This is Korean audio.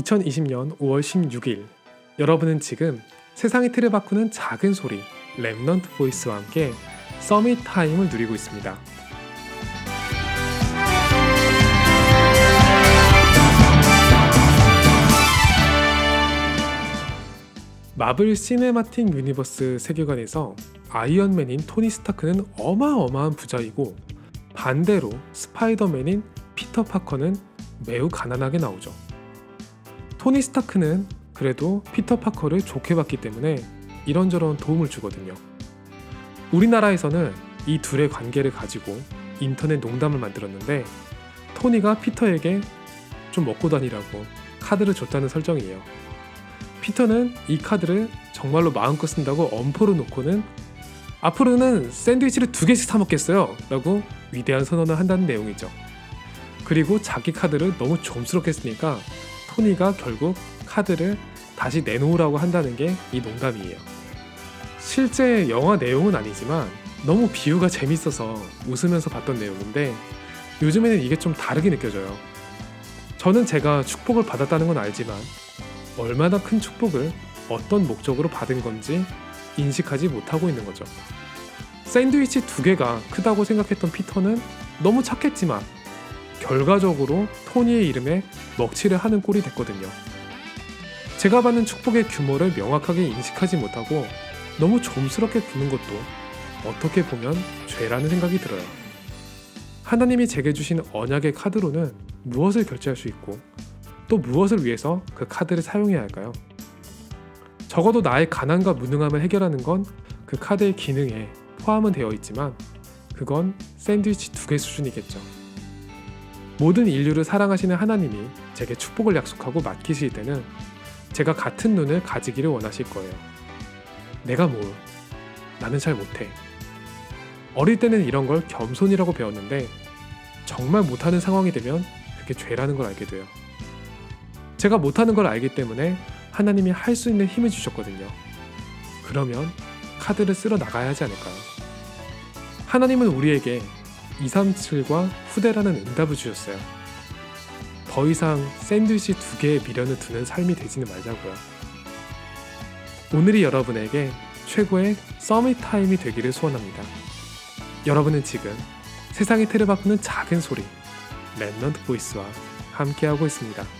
2020년 5월 16일 여러분은 지금 세상의 틀을 바꾸는 작은 소리 Remnant Voice와 함께 Summit Time을 누리고 있습니다. 마블 시네마틱 유니버스 세계관에서 아이언맨인 토니 스타크는 어마어마한 부자이고 반대로 스파이더맨인 피터 파커는 매우 가난하게 나오죠. 토니 스타크는 그래도 피터 파커를 좋게 봤기 때문에 이런저런 도움을 주거든요. 우리나라에서는 이 둘의 관계를 가지고 인터넷 농담을 만들었는데 토니가 피터에게 좀 먹고 다니라고 카드를 줬다는 설정이에요. 피터는 이 카드를 정말로 마음껏 쓴다고 엄포를 놓고는 앞으로는 샌드위치를 두 개씩 사 먹겠어요 라고 위대한 선언을 한다는 내용이죠. 그리고 자기 카드를 너무 좀스럽게 쓰니까 토니가 결국 카드를 다시 내놓으라고 한다는 게 이 농담이에요. 실제 영화 내용은 아니지만 너무 비유가 재밌어서 웃으면서 봤던 내용인데 요즘에는 이게 좀 다르게 느껴져요. 저는 제가 축복을 받았다는 건 알지만 얼마나 큰 축복을 어떤 목적으로 받은 건지 인식하지 못하고 있는 거죠. 샌드위치 두 개가 크다고 생각했던 피터는 너무 착했지만 결과적으로 토니의 이름에 먹칠을 하는 꼴이 됐거든요. 제가 받는 축복의 규모를 명확하게 인식하지 못하고 너무 좀스럽게 구는 것도 어떻게 보면 죄라는 생각이 들어요. 하나님이 제게 주신 언약의 카드로는 무엇을 결제할 수 있고 또 무엇을 위해서 그 카드를 사용해야 할까요? 적어도 나의 가난과 무능함을 해결하는 건 그 카드의 기능에 포함은 되어 있지만 그건 샌드위치 두 개 수준이겠죠. 모든 인류를 사랑하시는 하나님이 제게 축복을 약속하고 맡기실 때는 제가 같은 눈을 가지기를 원하실 거예요. 내가 뭘? 나는 잘 못해. 어릴 때는 이런 걸 겸손이라고 배웠는데 정말 못하는 상황이 되면 그게 죄라는 걸 알게 돼요. 제가 못하는 걸 알기 때문에 하나님이 할 수 있는 힘을 주셨거든요. 그러면 카드를 쓸어 나가야 하지 않을까요? 하나님은 우리에게 237과 후대라는 응답을 주셨어요. 더 이상 샌드위치 두 개의 미련을 두는 삶이 되지는 말자고요. 오늘이 여러분에게 최고의 서밋 타임이 되기를 소원합니다. 여러분은 지금 세상의 틀을 바꾸는 작은 소리 랩넌트 보이스와 함께하고 있습니다.